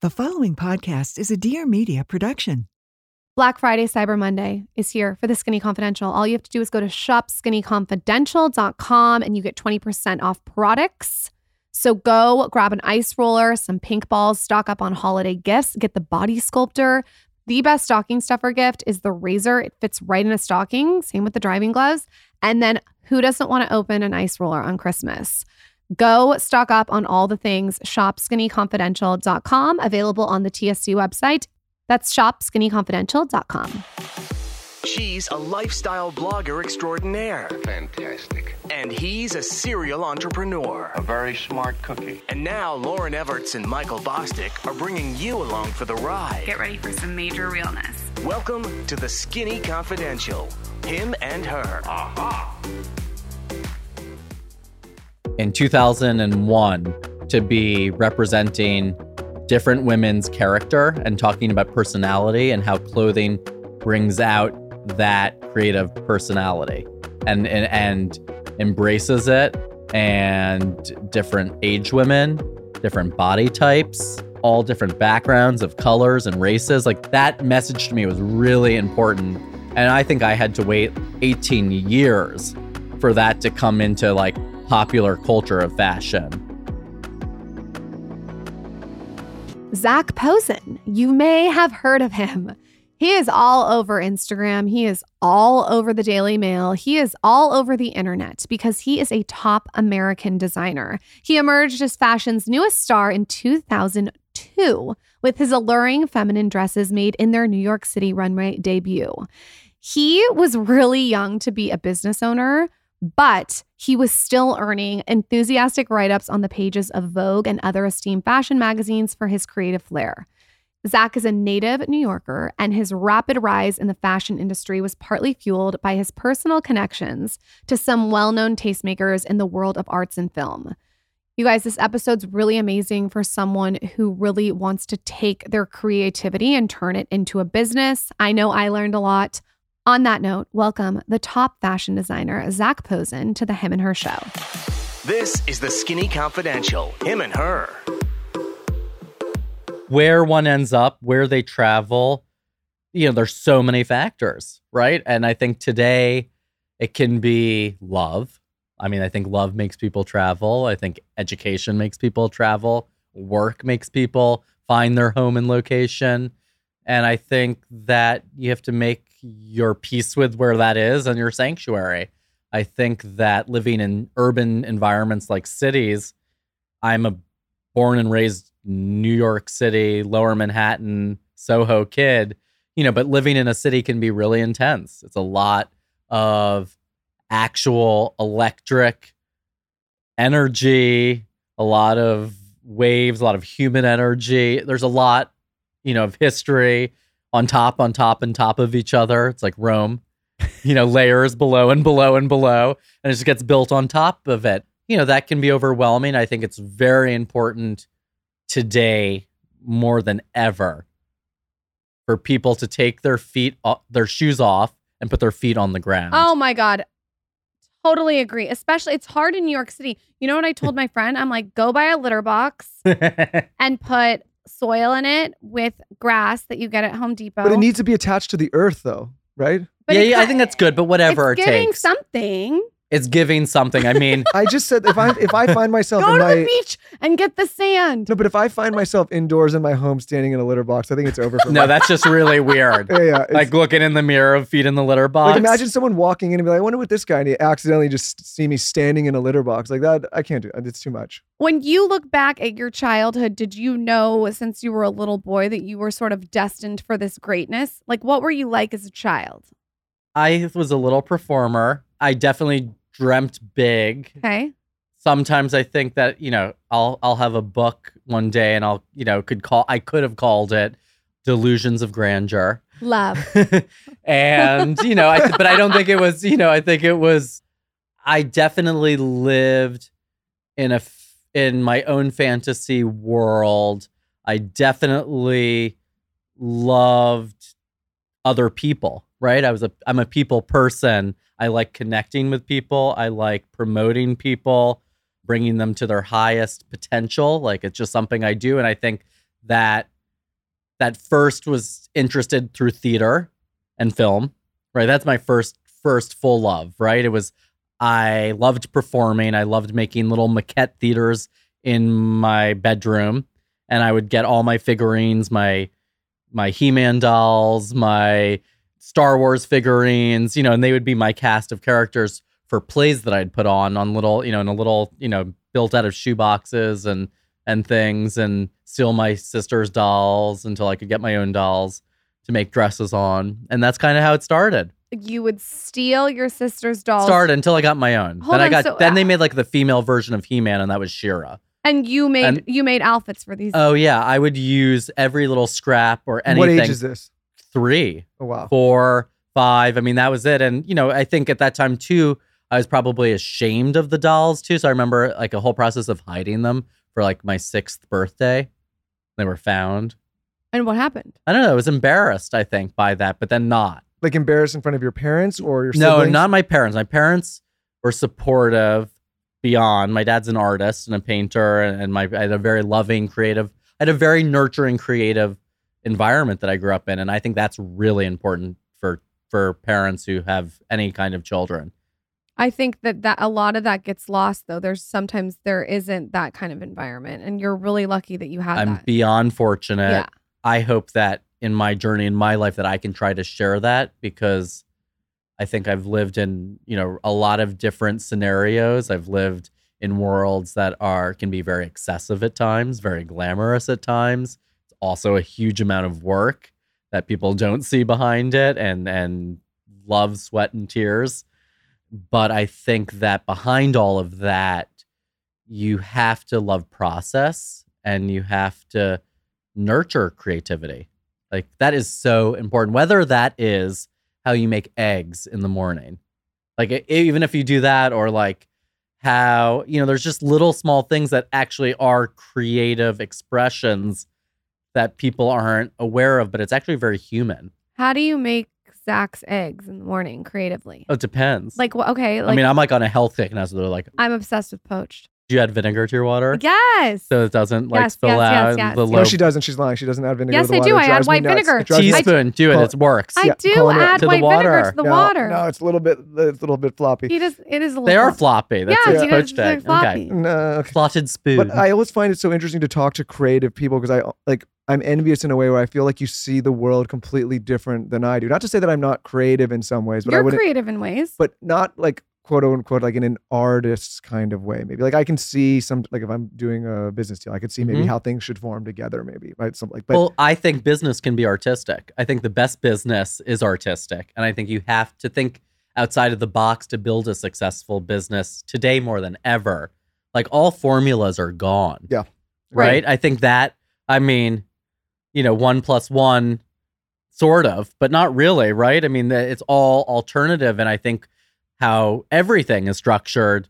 The following podcast is a Dear Media production. Black Friday, Cyber Monday is here for the Skinny Confidential. All you have to do is go to shopskinnyconfidential.com and you get 20% off products. So go grab an ice roller, some pink balls, stock up on holiday gifts, get the body sculptor. The best stocking stuffer gift is the razor. It fits right in a stocking. Same with the driving gloves. And then who doesn't want to open an ice roller on Christmas? Go stock up on all the things shopskinnyconfidential.com, available on the TSC website. That's shopskinnyconfidential.com. She's a lifestyle blogger extraordinaire, Fantastic. and he's a serial entrepreneur. A very smart cookie. And now Lauryn Evarts and Michael Bosstick are bringing you along for the ride. Get ready for some major realness. Welcome to the Skinny Confidential. Him and her. In 2001 to be representing different women's character and talking about personality and how clothing brings out that creative personality and and, and embraces it. And different age women different body types all different backgrounds of colors and races. Like that message to me was really important. And i think i had to wait 18 years for that to come into like popular culture of fashion. Zac Posen, you may have heard of him. He is all over Instagram. He is all over the Daily Mail. He is all over the internet because he is a top American designer. He emerged as fashion's newest star in 2002 with his alluring feminine dresses made in their New York City runway debut. He was really young to be a business owner, but he was still earning enthusiastic write ups on the pages of Vogue and other esteemed fashion magazines for his creative flair. Zac is a native New Yorker, and his rapid rise in the fashion industry was partly fueled by his personal connections to some well known tastemakers in the world of arts and film. You guys, this episode's really amazing for someone who really wants to take their creativity and turn it into a business. I know I learned a lot. On that note, welcome the top fashion designer, Zac Posen, to the Him and Her Show. This is the Skinny Confidential. Him and her. Where one ends up, where they travel, you know, there's so many factors, right? And I think today it can be love. I mean, I think love makes people travel. I think education makes people travel. Work makes people find their home and location. And I think that you have to make your peace with where that is and your sanctuary. I think that living in urban environments like cities, I'm a born and raised New York City, lower Manhattan, Soho kid, you know, but living in a city can be really intense. It's a lot of actual electric energy, a lot of waves, a lot of human energy. There's a lot, you know, of history on top, on top, and top of each other. It's like Rome, you know, layers below and below and below, and it just gets built on top of it. You know, that can be overwhelming. I think it's very important today more than ever for people to take their feet, o- their shoes off, and put their feet on the ground. Oh my God. Totally agree. Especially, it's hard in New York City. You know what I told my friend? I'm like, go buy a litter box and put soil in it with grass that you get at Home Depot. But it needs to be attached to the earth, though, right? But yeah, it yeah, I think that's good, but whatever it's it giving takes, something. It's giving something. I mean, I just said if I if I find myself Go in to my the beach and get the sand. no, but if I find myself indoors in my home standing in a litter box, I think it's over for that. no, me. that's just really weird. yeah, yeah. Like looking in the mirror of feet in the litter box. like imagine someone walking in and be like, I wonder what this guy and he accidentally just see me standing in a litter box like that. I can't do it. It's too much. When you look back at your childhood, did you know since you were a little boy that you were sort of destined for this greatness? Like, what were you like as a child? I was a little performer. I definitely dreamt big. Okay. Sometimes I think that, you know, I'll I'll have a book one day and I'll, you know, could call I could have called it Delusions of Grandeur. Love. and, you know, I but I don't think it was, you know, I think it was I definitely lived in a in my own fantasy world. I definitely loved other people, right? I was a I'm a people person. I like connecting with people. I like promoting people, bringing them to their highest potential. Like it's just something I do and I think that that first was interested through theater and film. Right, that's my first first full love. Right, it was I loved performing. I loved making little maquette theaters in my bedroom, and I would get all my figurines, my my He-Man dolls, my Star Wars figurines, you know, and they would be my cast of characters for plays that I'd put on on little, you know, in a little, you know, built out of shoe boxes and and things and steal my sister's dolls until I could get my own dolls to make dresses on. And that's kind of how it started. You would steal your sister's dolls. Started until I got my own. Hold then I got so, then they uh, made like the female version of He-Man and that was She-Ra. And you made And- you made outfits for these. Oh yeah, I would use every little scrap or anything. What age is this? 3. Oh wow. four, five. I mean, that was it. And, you know, I think at that time too, I was probably ashamed of the dolls too. So I remember like a whole process of hiding them for like my sixth birthday. They were found. and what happened? I don't know. I was embarrassed, I think, by that, but then not. Like embarrassed in front of your parents or your No, not my parents. My parents were supportive beyond. My dad's an artist and a painter, and, and my I had a very loving, creative. I had a very nurturing, creative environment that I grew up in, and I think that's really important for for parents who have any kind of children. I think that that a lot of that gets lost though. There's sometimes there isn't that kind of environment, and you're really lucky that you had I'm that. beyond fortunate. Yeah. I hope that in my journey in my life that I can try to share that because I think I've lived in, you know, a lot of different scenarios. I've lived in worlds that are can be very excessive at times, very glamorous at times. Also a huge amount of work that people don't see behind it and and love, sweat and tears. But I think that behind all of that, you have to love process and you have to nurture creativity. Like that is so important. Whether that is how you make eggs in the morning, like even if you do that, or like how you know, there's just little small things that actually are creative expressions that people aren't aware of, but it's actually very human. How do you make Zac's eggs in the morning creatively? Oh, it depends. Like wh- okay, like I mean, I'm like on a health kick now, so they're like, I'm obsessed with poached. "Do you add vinegar to your water?" Yes. So it doesn't like Yes, spill yes, yes, out yes, the yes. low No, she doesn't. She's lying. She doesn't add vinegar. Yes, to the vinegar. Yes, I water. do. It I add drives me white nuts. vinegar. It drives me- teaspoon. Do it. It works. I Yeah, do call it out. add white vinegar to the no, water. No, it's a little bit. It's a little bit floppy. He does. It is a little. They are floppy. floppy. That's Yeah, yeah, he does poached very egg. floppy. Okay. No, okay. Slotted spoon. But I always find it so interesting to talk to creative people because I like I'm envious in a way where I feel like you see the world completely different than I do. Not to say that I'm not creative in some ways, but I You're wouldn't. creative in ways. But not like quote unquote like in an artist's kind of way. Maybe like I can see some like if I'm doing a business deal, I could see maybe Mhm. how things should form together. Maybe right. Something like. But well, I think business can be artistic. I think the best business is artistic. And I think you have to think outside of the box to build a successful business today more than ever. Like all formulas are gone. Yeah. Right. I think that, I mean, you know, one plus one, sort of, but not really. Right. I mean, it's all alternative. And I think how everything is structured,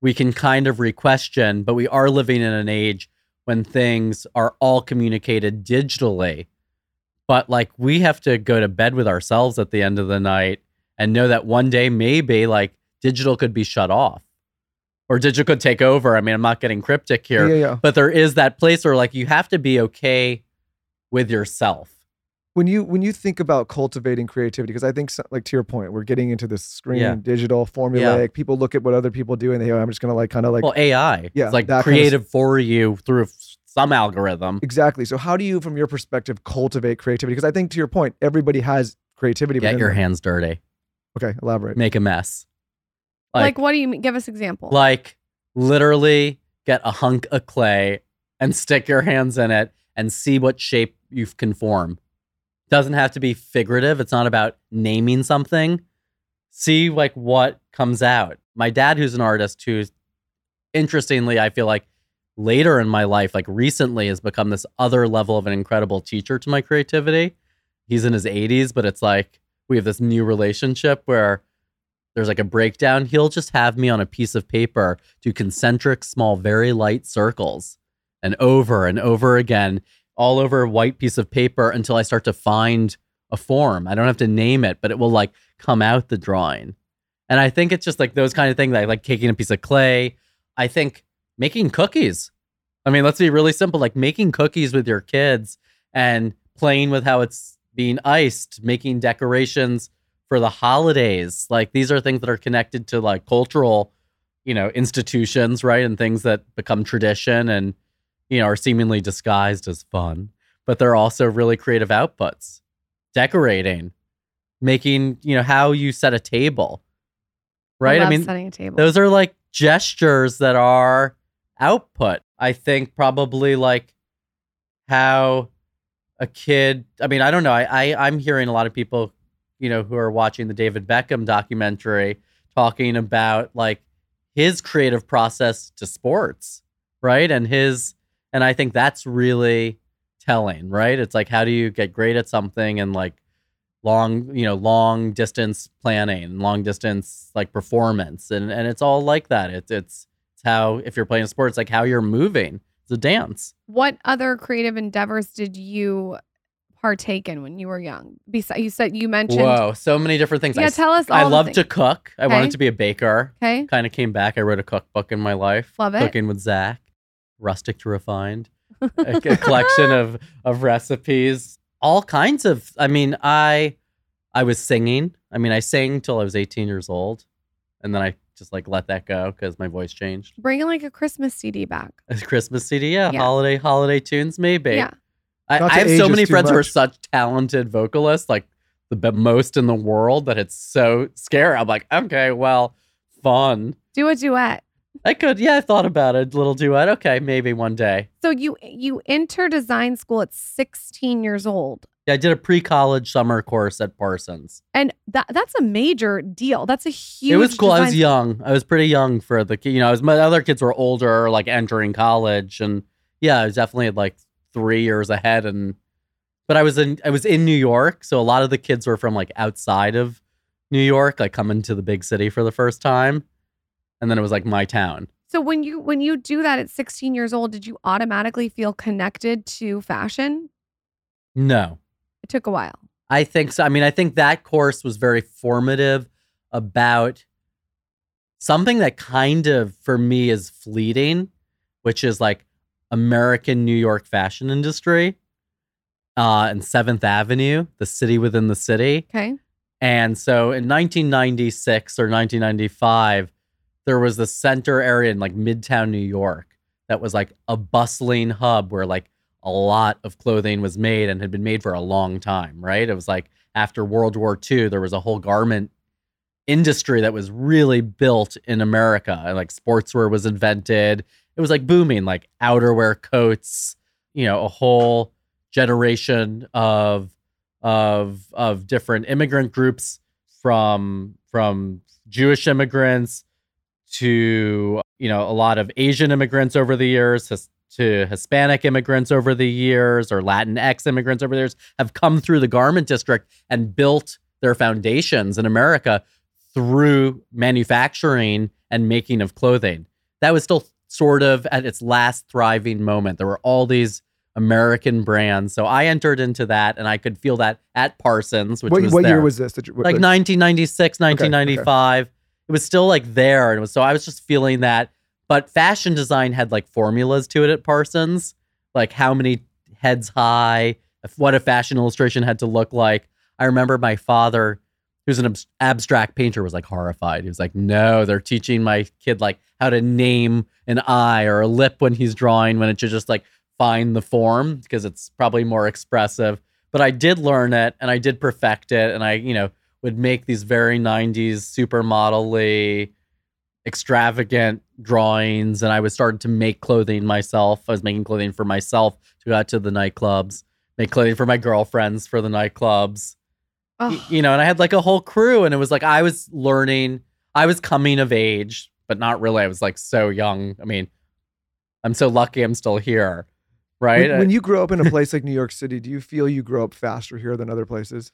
we can kind of re-question, but we are living in an age when things are all communicated digitally. But like we have to go to bed with ourselves at the end of the night and know that one day maybe like digital could be shut off or digital could take over. I mean, I'm not getting cryptic here, yeah, yeah. but there is that place where like you have to be okay with yourself. When you when you think about cultivating creativity because i think so, like to your point we're getting into this screen Yeah. digital formulaic people look at what other people do and they oh, i'm just gonna like kind of like well, AI, Yeah, it's like that kind of creative for you through some algorithm. exactly so how do you from your perspective cultivate creativity because i think to your point everybody has creativity Get your them. hands dirty, okay elaborate make a mess. like, what do you mean? Give us example. like literally get a hunk of clay and stick your hands in it and see what shape you can form. Doesn't have to be figurative. It's not about naming something. See like what comes out. My dad, who's an artist, who's interestingly, I feel like later in my life, like recently, has become this other level of an incredible teacher to my creativity. He's in his 80s, but it's like we have this new relationship where there's like a breakdown. He'll just have me on a piece of paper do concentric, small, very light circles and over and over again, all over a white piece of paper until I start to find a form. I don't have to name it, but it will like come out the drawing. And I think it's just like those kind of things, like, like taking a piece of clay. I think making cookies. I mean, let's be really simple like making cookies with your kids and playing with how it's being iced, making decorations for the holidays. Like these are things that are connected to like cultural, you know, institutions, right? And things that become tradition and, you know, are seemingly disguised as fun, but they're also really creative outputs. Decorating, making, you know, how you set a table, right? I, I mean, setting a table. those are like gestures that are output. I think probably like how a kid. I mean, I don't know. I, I I'm hearing a lot of people, you know, who are watching the David Beckham documentary talking about like his creative process to sports, right? And his and I think that's really telling, right? It's like how do you get great at something and like long, you know, long distance planning, long distance like performance, and and it's all like that. It's it's it's how if you're playing sports, like how you're moving. It's a dance. what other creative endeavors did you partake in when you were young? Besides, you said you mentioned. Whoa, so many different things. I Yeah, s- tell us I love to cook. I Okay. wanted to be a baker. Okay. Kind of came back. I wrote a cookbook in my life. Love it. Cooking with Zac, rustic to refined, a, a collection of of recipes, all kinds of. I mean, I I was singing. I mean, I sang till I was 18 years old, and then I just like let that go because my voice changed. Bringing like a Christmas CD back. A Christmas CD, yeah, Yeah. holiday holiday tunes, maybe. Yeah. I, I have so many too friends who are such talented vocalists, like the be- most in the world, that it's so scary. I'm like, okay, well, fun. Do a duet. I could, yeah, I thought about it. Little duet. Okay, maybe one day. So you you enter design school at 16 years old. Yeah, I did a pre-college summer course at Parsons. And that that's a major deal. That's a huge it was cool. I was young. I was pretty young for the, you know, I was, my other kids were older, like entering college, and yeah, I was definitely like three years ahead. And but I was in, I was in New York, so a lot of the kids were from like outside of New York, like coming to the big city for the first time, and then it was like my town. So when you when you do that at 16 years old, did you automatically feel connected to fashion? No, It took a while. I think so. I mean, I think that course was very formative about something that kind of for me is fleeting, which is like American New York fashion industry uh, and Seventh Avenue, the city within the city. Okay. And so in 1996 or 1995, there was the center area in like Midtown New York that was like a bustling hub where like a lot of clothing was made and had been made for a long time, right? It was like after World War II, there was a whole garment industry that was really built in America. And like sportswear was invented. It was like booming, like outerwear coats, you know, a whole generation of of of different immigrant groups from from Jewish immigrants to you know a lot of Asian immigrants over the years his- to Hispanic immigrants over the years or Latinx immigrants over the years have come through the garment district and built their foundations in America through manufacturing and making of clothing. That was still sort of at its last thriving moment. There were all these American brands. So I entered into that and I could feel that at Parsons, which what was what year was this? You, what- like what- 1996, okay. 1995. It was still like there. And was, so I was just feeling that. But fashion design had like formulas to it at Parsons, like how many heads high, what a fashion illustration had to look like. I remember my father, who's an abs- abstract painter, was like horrified. He was like, no, they're teaching my kid like how to name an eye or a lip when he's drawing when it should just like find the form because it's probably more expressive. But I did learn it and I did perfect it. And I, you know, would make these very 90s supermodel extravagant drawings. And I was starting to make clothing myself. I was making clothing for myself to go out to the nightclubs, make clothing for my girlfriends for the nightclubs. Y- Oh, You know, and I had like a whole crew, and it was like I was learning, I was coming of age, but not really. I was like so young. I mean, I'm so lucky I'm still here, right? when, when you grow up in a place like New York City, do you feel you grow up faster here than other places?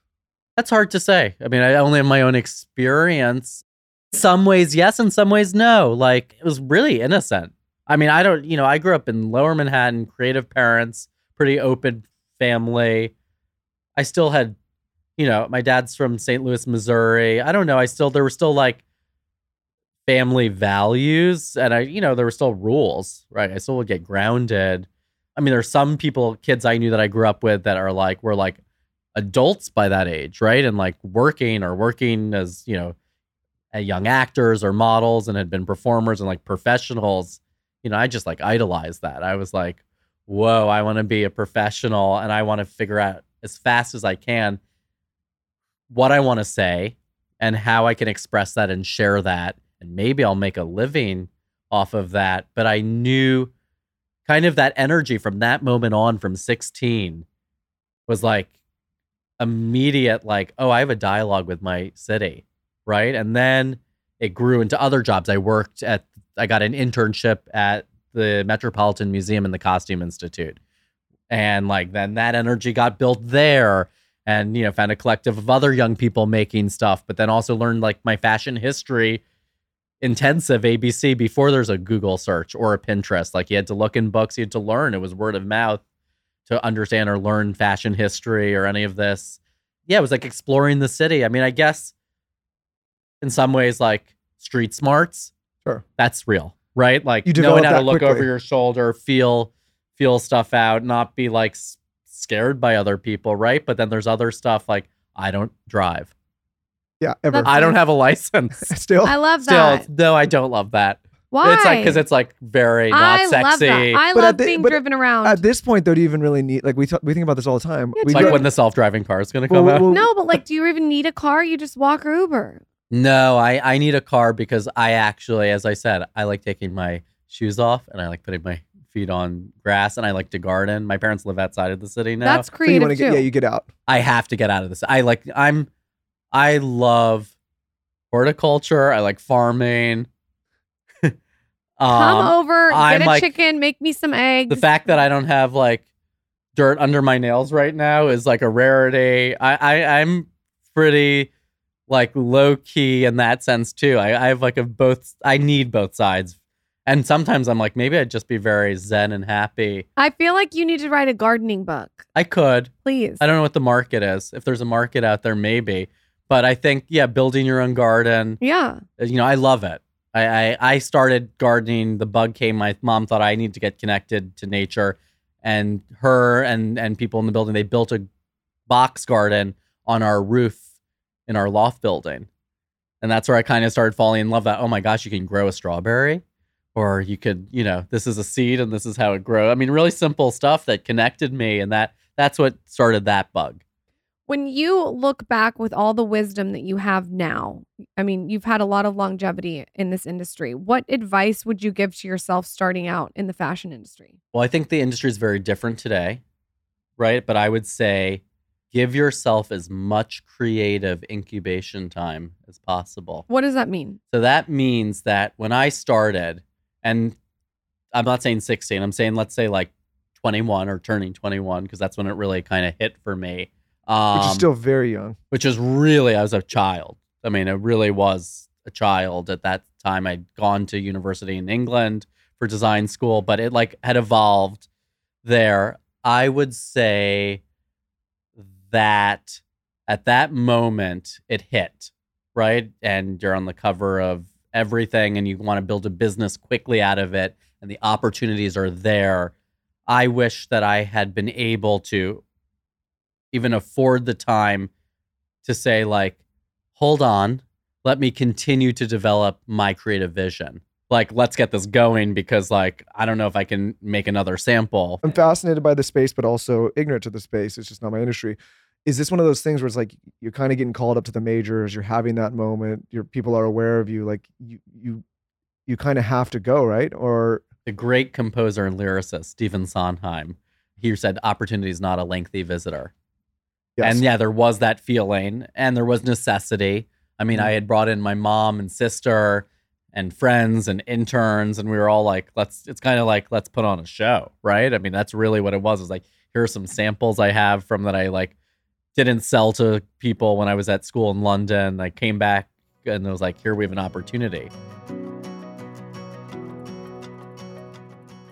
That's hard to say. I mean, I only have my own experience. Some ways, yes, in some ways, no. Like, it was really innocent. I mean, I don't, you know, I grew up in lower Manhattan, creative parents, pretty open family. I still had, you know, my dad's from St. Louis, Missouri. I don't know. I still, there were still like family values and I you know there were still rules, right? I still would get grounded. I mean there's some people kids I knew that I grew up with that are like were like adults by that age, right? And like working or working as, you know, young actors or models and had been performers and like professionals. You know, I just like idolized that. I was like, whoa, I want to be a professional and I want to figure out as fast as I can what I want to say and how I can express that and share that. And maybe I'll make a living off of that. But I knew kind of that energy from that moment on, from 16, was like immediate, like, oh, I have a dialogue with my city. Right. And then it grew into other jobs. I worked at, I got an internship at the Metropolitan Museum and the Costume Institute. And like then that energy got built there and you know found a collective of other young people making stuff but then also learned like my fashion history intensive ABC before there's a Google search or a Pinterest like you had to look in books you had to learn it was word of mouth to understand or learn fashion history or any of this. Yeah it was like exploring the city. I mean I guess in some ways like street smarts Sure. that's real right? Like You knowing how to that look over your shoulder feel feel stuff out not be like scared by other people right? But then there's other stuff like i don't drive. Yeah, ever. That's- i don't have a license. Still, I love still that. no i don't love that Why? it's like because it's like very not I sexy love that. I But love at the- being driven around. at this point, though, do you even really need? Like we th- we think about this all the time. Yeah, we like get- when the self-driving car is going to well, come out well, no, but like, do you even need a car? You just walk or Uber. no i i need a car because i actually as i said i like taking my shoes off and i like putting my feet on grass and i like to garden my parents live outside of the city now That's so you creative want to too. get yeah, you get out. I have to get out of this. I like I'm I love horticulture. I like farming. Come um, over, I'm get a like- chicken, make me some eggs. the fact that I don't have like dirt under my nails right now is like a rarity. I, I I'm pretty like low key in that sense too. I, I have like a both I need both sides. And sometimes I'm like, maybe I'd just be very zen and happy. I feel like you need to write a gardening book, I could. please. I don't know what the market is. If there's a market out there, maybe. But I think, yeah, building your own garden, yeah. you know, I love it. I, I, I started gardening. The bug came. My mom thought I need to get connected to nature, and her and and people in the building they built a box garden on our roof in our loft building, and that's where I kind of started falling in love. That oh my gosh, you can grow a strawberry, or you could you know this is a seed and this is how it grows. I mean, really simple stuff that connected me, and that that's what started that bug. When you look back with all the wisdom that you have now, I mean, you've had a lot of longevity in this industry. What advice would you give to yourself starting out in the fashion industry? Well, I think the industry is very different today, right? But I would say give yourself as much creative incubation time as possible. What does that mean? So that means that when I started, and I'm not saying 16, I'm saying let's say like 21 or turning 21, because that's when it really kind of hit for me. Um, Which is still very young. which is really I was a child. I mean, it really was a child at that time. I'd gone to university in England for design school, but it like had evolved there. I would say that at that moment it hit, right? And you're on the cover of everything and you want to build a business quickly out of it and the opportunities are there. I wish that I had been able to even afford the time to say like hold on let me continue to develop my creative vision like let's get this going because like i don't know if i can make another sample I'm fascinated by the space, but also ignorant to the space. It's just not my industry. Is this one of those things where it's like you're kind of getting called up to the majors, you're having that moment, your people are aware of you, like you you you kind of have to go, right? Or the great composer and lyricist stephen sondheim he said opportunity is not a lengthy visitor yes. And yeah, there was that feeling and there was necessity. I mean, Mhm. I had brought in my mom and sister and friends and interns, and we were all like, let's, it's kind of like, let's put on a show, right? I mean, that's really what it was. It's like, here are some samples I have from that I like didn't sell to people when I was at school in London. I came back and it was like, here we have an opportunity.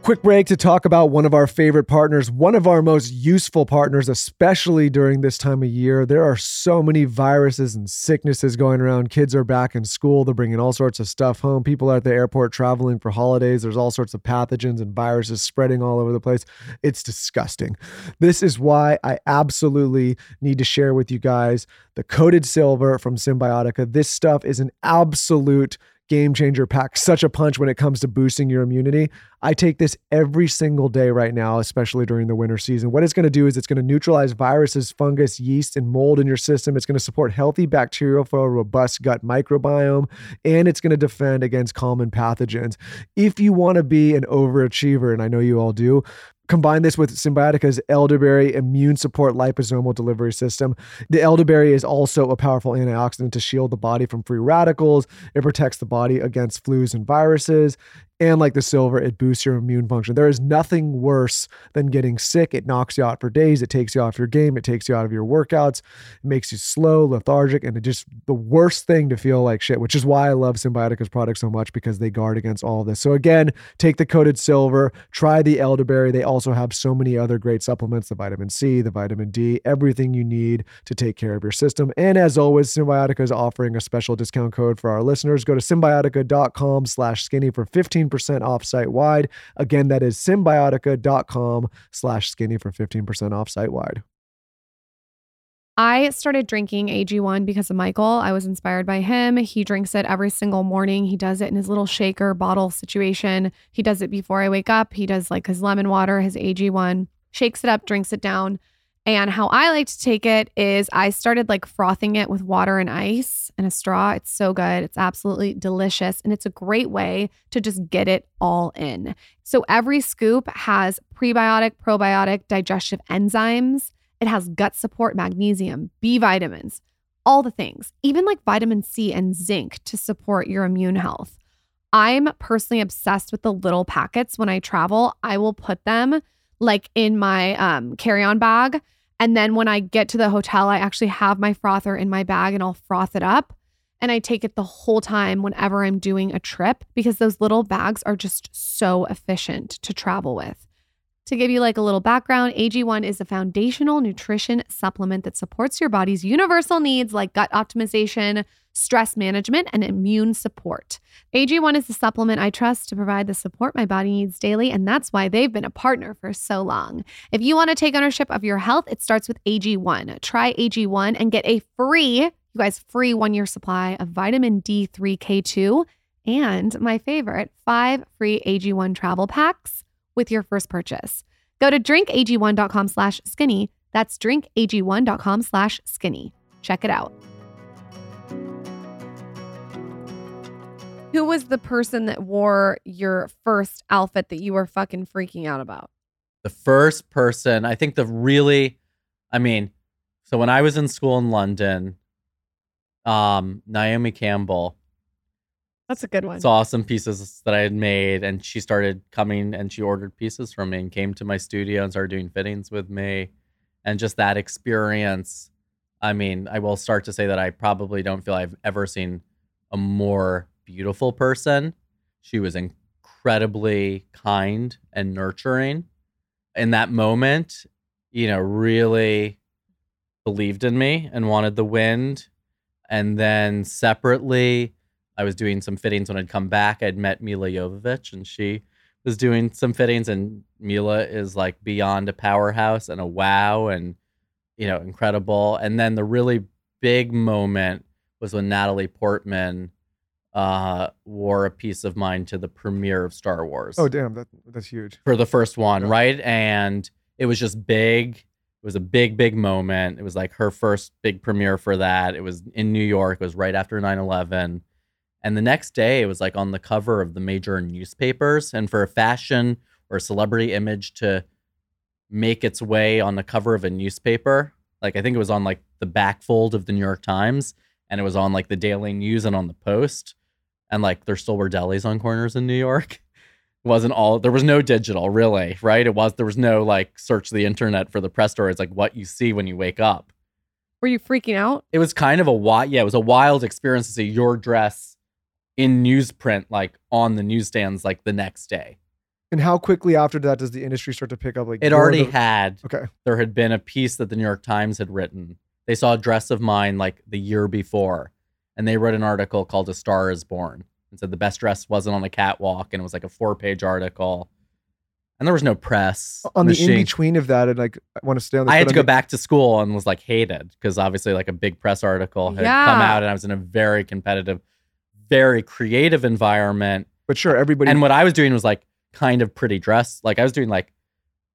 Quick break to talk about one of our favorite partners, one of our most useful partners, especially during this time of year. There are so many viruses and sicknesses going around. Kids are back in school, they're bringing all sorts of stuff home. People are at the airport traveling for holidays. There's all sorts of pathogens and viruses spreading all over the place. It's disgusting. This is why I absolutely need to share with you guys the coated silver from Cymbiotika. This stuff is an absolute game changer pack such a punch when it comes to boosting your immunity. I take this every single day right now, especially during the winter season. What it's going to do is it's going to neutralize viruses, fungus, yeast, and mold in your system. It's going to support healthy bacteria for a robust gut microbiome, and it's going to defend against common pathogens. If you want to be an overachiever, and I know you all do, Combine this with Cymbiotika's elderberry immune support liposomal delivery system. The elderberry is also a powerful antioxidant to shield the body from free radicals. It protects the body against flus and viruses. And like the silver, it boosts your immune function. There is nothing worse than getting sick. It knocks you out for days. It takes you off your game. It takes you out of your workouts. It makes you slow, lethargic, and it just the worst thing to feel like shit, which is why I love Cymbiotika's products so much because they guard against all this. So again, take the coated silver, try the elderberry. They also have so many other great supplements, the vitamin C, the vitamin D, everything you need to take care of your system. And as always, Symbiotica is offering a special discount code for our listeners. Go to cymbiotika.com slash skinny for 15 15% off site wide. Again, that is cymbiotika.com slash skinny for 15% off site wide. I started drinking AG1 because of Michael. I was inspired by him. He drinks it every single morning. He does it in his little shaker bottle situation. He does it before I wake up. He does like his lemon water, his AG1, shakes it up, drinks it down. And how I like to take it is I started like frothing it with water and ice and a straw. It's so good. It's absolutely delicious. And it's a great way to just get it all in. So every scoop has prebiotic, probiotic, digestive enzymes. It has gut support, magnesium, B vitamins, all the things, even like vitamin C and zinc to support your immune health. I'm personally obsessed with the little packets when I travel. I will put them like in my um, carry on bag and then when I get to the hotel, I actually have my frother in my bag and I'll froth it up. And I take it the whole time whenever I'm doing a trip because those little bags are just so efficient to travel with. To give you like a little background, AG1 is a foundational nutrition supplement that supports your body's universal needs like gut optimization, stress management, and immune support. AG1 is the supplement I trust to provide the support my body needs daily, and that's why they've been a partner for so long. If you want to take ownership of your health, it starts with AG1. Try AG1 and get a free, you guys, free one year supply of vitamin D3K2 and my favorite, five free AG1 travel packs with your first purchase. Go to drinkag1.com slash skinny. That's drinkag1.com slash skinny. Check it out. Who was the person that wore your first outfit that you were fucking freaking out about? The first person, I think the really, I mean, so when I was in school in London, um, Naomi Campbell, That's a good one. saw some pieces that I had made, and she started coming and she ordered pieces from me and came to my studio and started doing fittings with me. And just that experience, I mean, I will start to say that I probably don't feel I've ever seen a more beautiful person. She was incredibly kind and nurturing. In that moment, you know, really believed in me and wanted the wind. And then separately, I was doing some fittings when I'd come back. I'd met Milla Jovovich and she was doing some fittings and Milla is like beyond a powerhouse and a wow and you know, incredible. And then the really big moment was when Natalie Portman uh wore a piece of mine to the premiere of Star Wars Oh, damn. That, that's huge. for the first one, Yeah. right? And it was just big. It was a big, big moment. It was like her first big premiere for that. It was in New York. It was right after 9 11. And the next day, it was like on the cover of the major newspapers. And for a fashion or celebrity image to make its way on the cover of a newspaper, like I think it was on like the back fold of the New York Times and it was on like the Daily News and on the Post. And like there still were delis on corners in New York. It wasn't all there was no digital really, right? It was there was no like search the internet for the press story. It's like what you see when you wake up. Were you freaking out? It was kind of a wild yeah, it was a wild experience to see your dress in newsprint like on the newsstands like the next day. And how quickly after that does the industry start to pick up? Like It already the- had. Okay. There had been a piece that the New York Times had written. They saw a dress of mine like the year before, and they wrote an article called "A Star Is Born" and said the best dress wasn't on a catwalk, and it was like a four-page article, and there was no press On the in between of that, and like I want to stay on. This, I had but to go mean- back to school and was like hated because obviously like a big press article had come out and I was in a very competitive, very creative environment. But sure, everybody. And what I was doing was like kind of pretty dress. Like I was doing like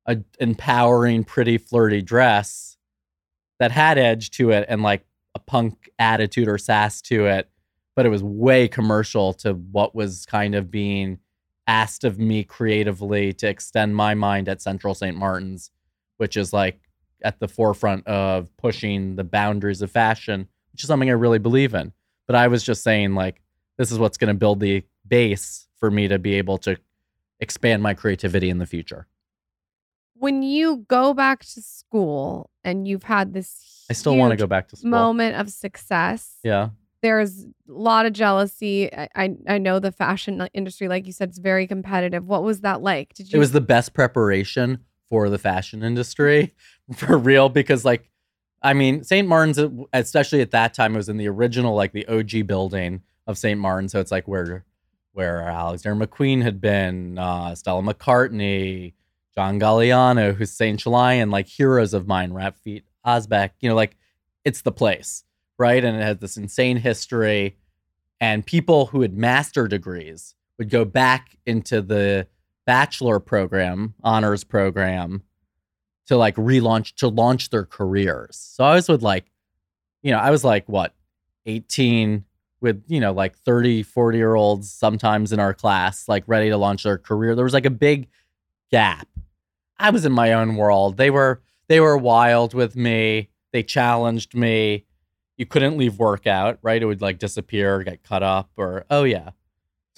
a empowering, pretty flirty dress that had edge to it and like a punk attitude or sass to it, but it was way commercial to what was kind of being asked of me creatively to extend my mind at Central St. Martin's, which is like at the forefront of pushing the boundaries of fashion, which is something I really believe in. But I was just saying like this is what's going to build the base for me to be able to expand my creativity in the future. When you go back to school and you've had this I still want to go back to school. moment of success, Yeah. there's a lot of jealousy. I, I I know the fashion industry, like you said, is very competitive. What was that like? Did you? It was the best preparation for the fashion industry for real because like I mean St. Martin's uh, especially at that time it was in the original like the OG building of St. Martin so it's like where where Alexander McQueen had been uh Stella McCartney John Galliano Hussein Chalayan like heroes of mine Rap Feet Osbeck you know like it's the place right and it has this insane history and people who had master degrees would go back into the bachelor program, honors program to like relaunch to launch their careers. So I was with like, you know, I was like what, 18 with, you know, like 30, 40 year olds sometimes in our class, like ready to launch their career. There was like a big gap. I was in my own world. They were they were wild with me. They challenged me. You couldn't leave work out, right? It would like disappear, get cut up, or oh yeah,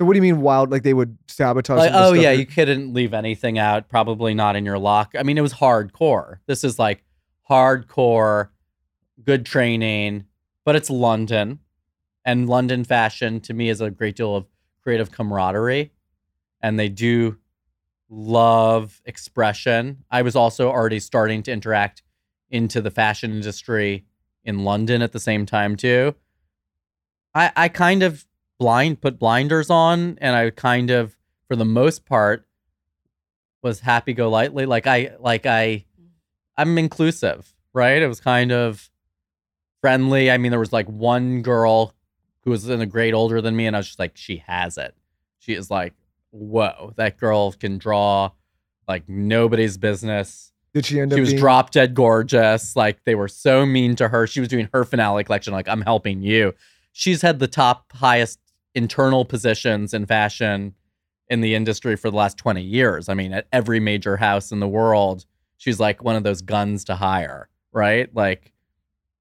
so what do you mean wild? Like they would sabotage? like, some of the oh yeah, you couldn't leave anything out. Probably not in your lock. I mean, it was hardcore. This is like hardcore, good training, but it's London, and London fashion to me is a great deal of creative camaraderie, and they do love expression. I was also already starting to interact into the fashion industry in London at the same time too. I I kind of blind put blinders on and I kind of for the most part was happy go lightly like I like I I'm inclusive, right? It was kind of friendly. I mean there was like one girl who was in a grade older than me and I was just like she has it. She is like whoa, that girl can draw like nobody's business. Did she end up? She was being, drop dead gorgeous. Like they were so mean to her. She was doing her finale collection. Like I'm helping you. She's had the top highest internal positions in fashion in the industry for the last 20 years. I mean, at every major house in the world, she's like one of those guns to hire, right? Like,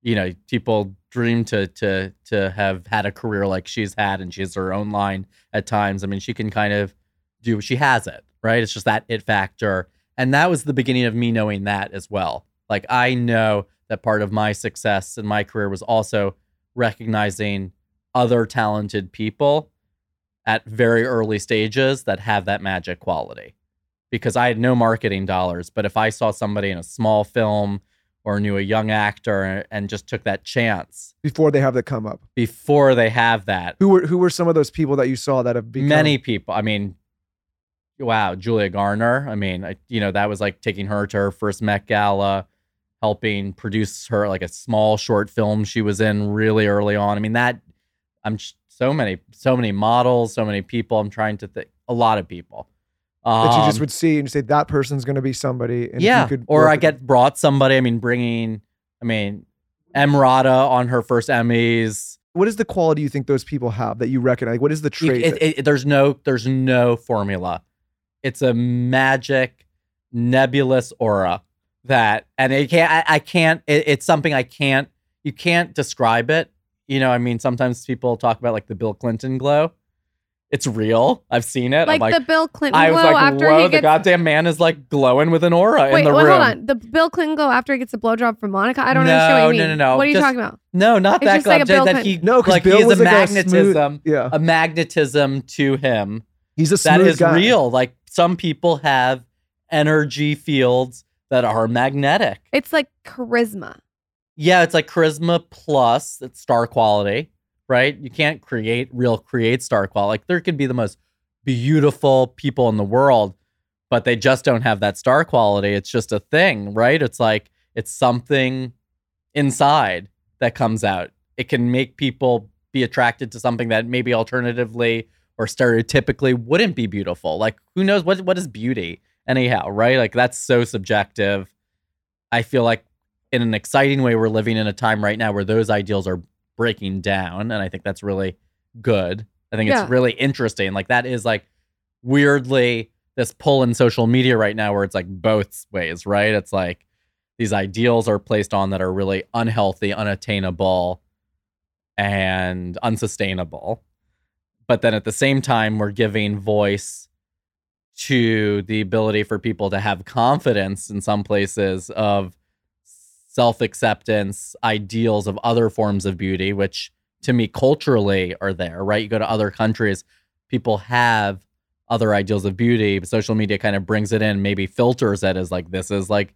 you know, people dream to to to have had a career like she's had, and she has her own line at times. I mean, she can kind of do. She has it, right? It's just that it factor. And that was the beginning of me knowing that as well. Like I know that part of my success in my career was also recognizing other talented people at very early stages that have that magic quality. Because I had no marketing dollars, but if I saw somebody in a small film or knew a young actor and just took that chance before they have that come up. before they have that, Who were who were some of those people that you saw that have become many people. I mean, wow, Julia Garner. I mean, I, you know, that was like taking her to her first Met Gala, helping produce her like a small short film she was in really early on. I mean, that I'm so many, so many models, so many people. I'm trying to think, a lot of people. that you just Um, would see and say that person's going to be somebody. And yeah, could or I get brought somebody. I mean, bringing. I mean, Emrata on her first Emmys. what is the quality you think those people have that you recognize? What is the trait? it- that- it- there's no there's no formula. It's a magic nebulous aura that and it can't I, I can't it, it's something I can't you can't describe it. You know, I mean sometimes people talk about like the Bill Clinton glow. It's real. I've seen it. like, I'm like the Bill Clinton I glow was like, after whoa, he the gets. goddamn man is like glowing with an aura wait, in the wait, room. hold on. The Bill Clinton glow after he gets a blowjob from Monica. I don't No, understand what you no, mean. no, no. no What are you Just- talking about? No, not It's that just like glow. a Bill that Clinton- he no, because like Bill he has was a like magnetism, A smooth, yeah, a magnetism to him He's a that smooth is guy. real. Like some people have energy fields that are magnetic. It's like charisma. Yeah, it's like charisma plus it's star quality, right? You can't create real create star quality. Like there could be the most beautiful people in the world, but they just don't have that star quality. It's just a thing, right? It's like it's something inside that comes out. It can make people be attracted to something that maybe alternatively or stereotypically wouldn't be beautiful. Like who knows what what is beauty anyhow, right? Like that's so subjective. I feel like in an exciting way we're living in a time right now where those ideals are breaking down and I think that's really good. I think Yeah. it's really interesting. Like that is like weirdly this pull in social media right now where it's like both ways, right? It's like these ideals are placed on that are really unhealthy, unattainable, and unsustainable. But then at the same time, we're giving voice to the ability for people to have confidence in some places of self acceptance, ideals of other forms of beauty, which to me culturally are there, right? You go to other countries, people have other ideals of beauty, but social media kind of brings it in, maybe filters it as like, this is like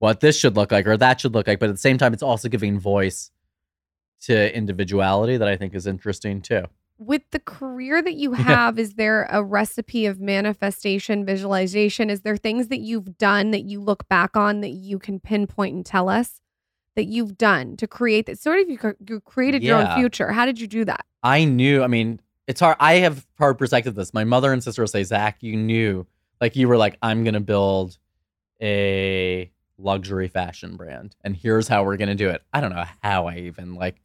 what this should look like or that should look like. But at the same time, it's also giving voice to individuality that I think is interesting too. With the career that you have, is there a recipe of manifestation, visualization? Is there things that you've done that you look back on that you can pinpoint and tell us that you've done to create that? Sort of you, you created your own future. How did you do that? I knew, I mean, it's hard. I have hard perspective this. My mother and sister will say, Zac, you knew, like, you were like, I'm going to build a luxury fashion brand, and here's how we're going to do it. I don't know how I even like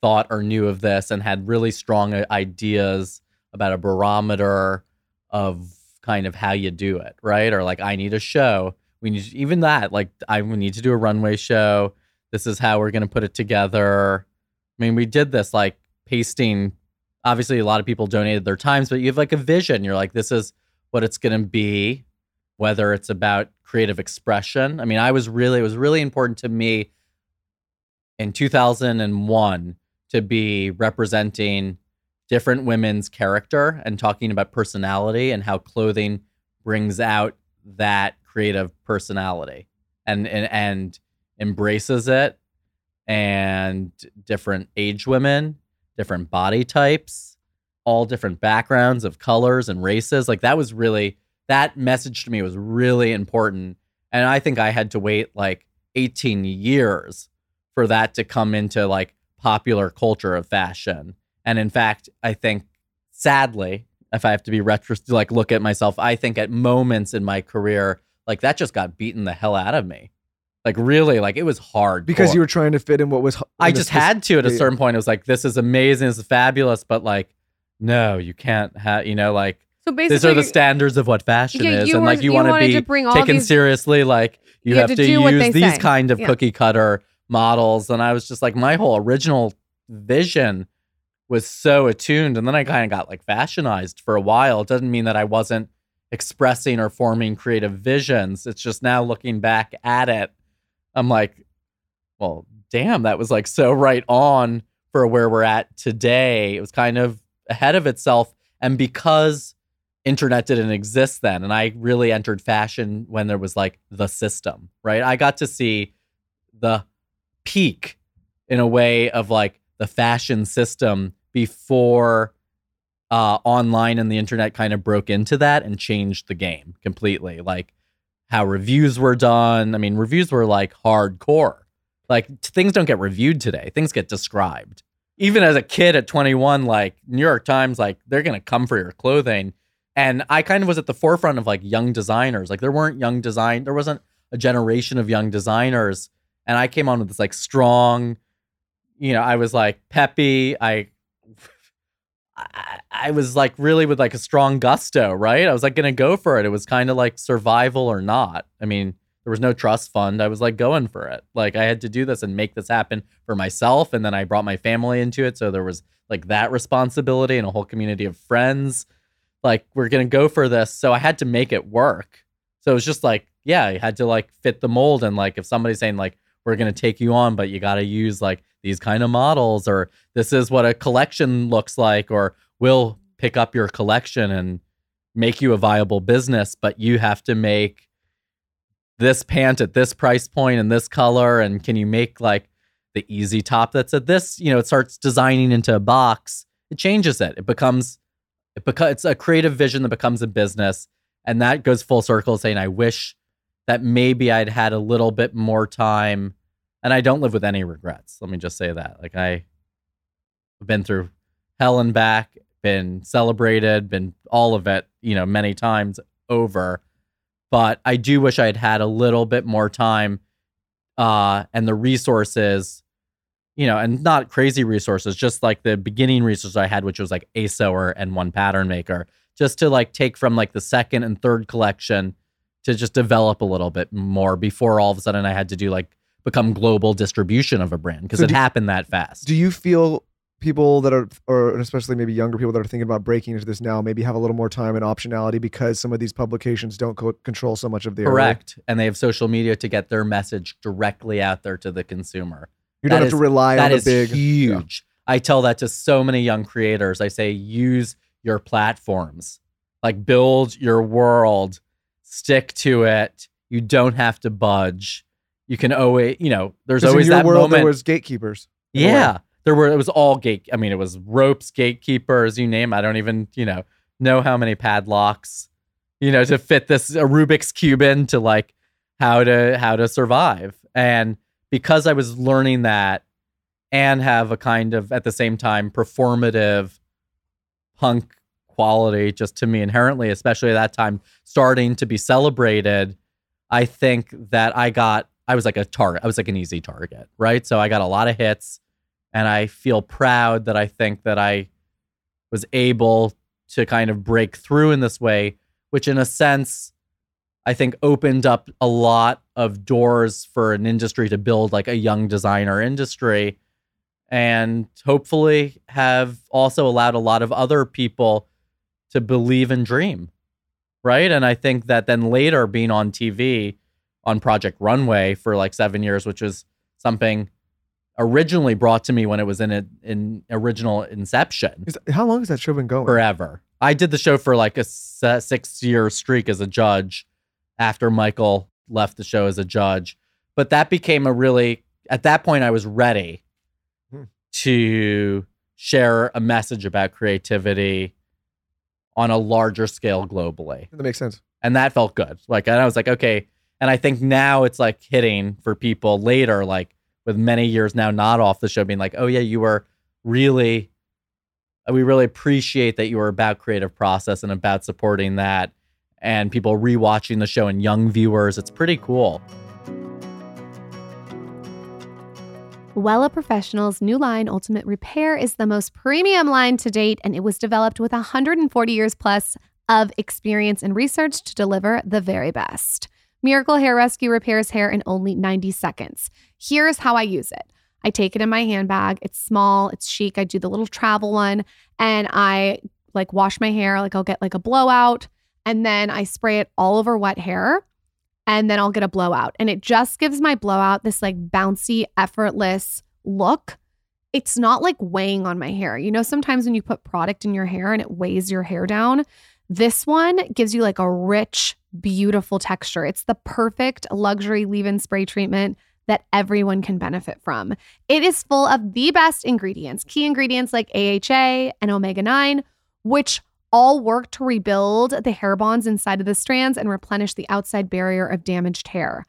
thought or knew of this and had really strong uh, ideas about a barometer of kind of how you do it, right? Or like, I need a show. We need even that. Like, I we need to do a runway show. This is how we're going to put it together. I mean, we did this like pasting. Obviously, a lot of people donated their times, but you have like a vision. You're like, this is what it's going to be, whether it's about creative expression. I mean, I was really, it was really important to me in 2001 to be representing different women's character and talking about personality and how clothing brings out that creative personality and and, and embraces it and different age women, different body types, all different backgrounds of colors and races. Like that was really that message to me was really important. And I think I had to wait like 18 years for that to come into like popular culture of fashion. And in fact, I think sadly, if I have to be retro like look at myself, I think at moments in my career, like that just got beaten the hell out of me. Like really, like it was hard because you were trying to fit in what was. h- I in a just spec- had to at a certain point. It was like, this is amazing, this is fabulous, but like, no, you can't have, you know, like So basically, these are the standards of what fashion Yeah, is, and were- like you, you want to be bring taken these- seriously. Like you, You have had to, to do what they use these say. kind of Yeah. cookie cutter models, and I was just like, my whole original vision was so attuned, and then I kind of got like fashionized for a while. It doesn't mean that I wasn't expressing or forming creative visions. It's just now looking back at it, I'm like, well, damn, that was like so right on for where we're at today. It was kind of ahead of itself. And because internet didn't exist then, and I really entered fashion when there was like the system, right? I got to see the peak in a way of like the fashion system before uh, online and the internet kind of broke into that and changed the game completely. Like how reviews were done. I mean, reviews were like hardcore. Like t- things don't get reviewed today. Things get described. Even as a kid at 21, like New York Times, like they're gonna come for your clothing. And I kind of was at the forefront of like young designers. Like there weren't young design, there wasn't a generation of young designers. And I came on with this like strong, you know, I was like peppy. I I, I was like really with like a strong gusto, right? I was like gonna go for it. It was kind of like survival or not. I mean, there was no trust fund. I was like going for it. Like I had to do this and make this happen for myself. And then I brought my family into it. So there was like that responsibility and a whole community of friends. Like, we're gonna go for this. So I had to make it work. So it was just like, yeah, I had to like fit the mold. And like if somebody's saying like we're gonna take you on, but you gotta use like these kind of models, or this is what a collection looks like, or we'll pick up your collection and make you a viable business, but you have to make this pant at this price point and this color. And can you make like the easy top that's at this? You know, it starts designing into a box. It changes it. It becomes it becomes it's a creative vision that becomes a business. And that goes full circle saying, I wish that maybe I'd had a little bit more time. And I don't live with any regrets. Let me just say that. Like I have been through hell and back, been celebrated, been all of it, you know, many times over. But I do wish I had had a little bit more time uh, and the resources, you know, and not crazy resources, just like the beginning resources I had, which was like a sewer and one pattern maker, just to like take from like the second and third collection to just develop a little bit more before all of a sudden I had to do like become global distribution of a brand because So it do- happened that fast. Do you feel people that are, or especially maybe younger people that are thinking about breaking into this now, maybe have a little more time and optionality because some of these publications don't co- control so much of the early- Correct. And they have social media to get their message directly out there to the consumer. You don't That have to rely on the is big. huge. I tell that to so many young creators. I say, use your platforms, like build your world, stick to it. You don't have to budge. You can always, you know, there's always in your that world moment. there was gatekeepers. yeah, there were. It was all gate. I mean, it was ropes, gatekeepers, you name. I don't even, you know, know how many padlocks, you know, to fit this a Rubik's cube into like how to how to survive. And because I was learning that, and have a kind of at the same time performative punk quality just to me inherently, especially at that time, starting to be celebrated. I think that I got I was like a target. I was like an easy target, right? So I got a lot of hits and I feel proud that I think that I was able to kind of break through in this way, which in a sense I think opened up a lot of doors for an industry to build like a young designer industry and hopefully have also allowed a lot of other people to believe and dream. Right? And I think that then later being on TV on Project Runway for like 7 years, which was something originally brought to me when it was in a, in original inception Is- How long has that show been going? forever. I did the show for like a six year streak as a judge after Michael left the show as a judge. But that became a really, at that point, I was ready Hmm. to share a message about creativity on a larger scale globally. That makes sense. And that felt good. Like, and I was like, okay. And I think now it's like hitting for people later, like with many years now not off the show, being like, oh, yeah, you were really uh, we really appreciate that you were about creative process and about supporting that and people rewatching the show and young viewers it's pretty cool Wella Professional's new line, Ultimate Repair, is the most premium line to date, and it was developed with 140 years plus of experience and research to deliver the very best. Miracle Hair Rescue repairs hair in only 90 seconds. Here's how I use it I take it in my handbag. It's small, it's chic. I do the little travel one, and I like wash my hair. Like I'll get like a blowout, and then I spray it all over wet hair and then I'll get a blowout. And it just gives my blowout this like bouncy, effortless look. It's not like weighing on my hair. You know, sometimes when you put product in your hair and it weighs your hair down, this one gives you like a rich, beautiful texture. It's the perfect luxury leave in spray treatment that everyone can benefit from. It is full of the best ingredients, key ingredients like AHA and omega 9, which all work to rebuild the hair bonds inside of the strands and replenish the outside barrier of damaged hair.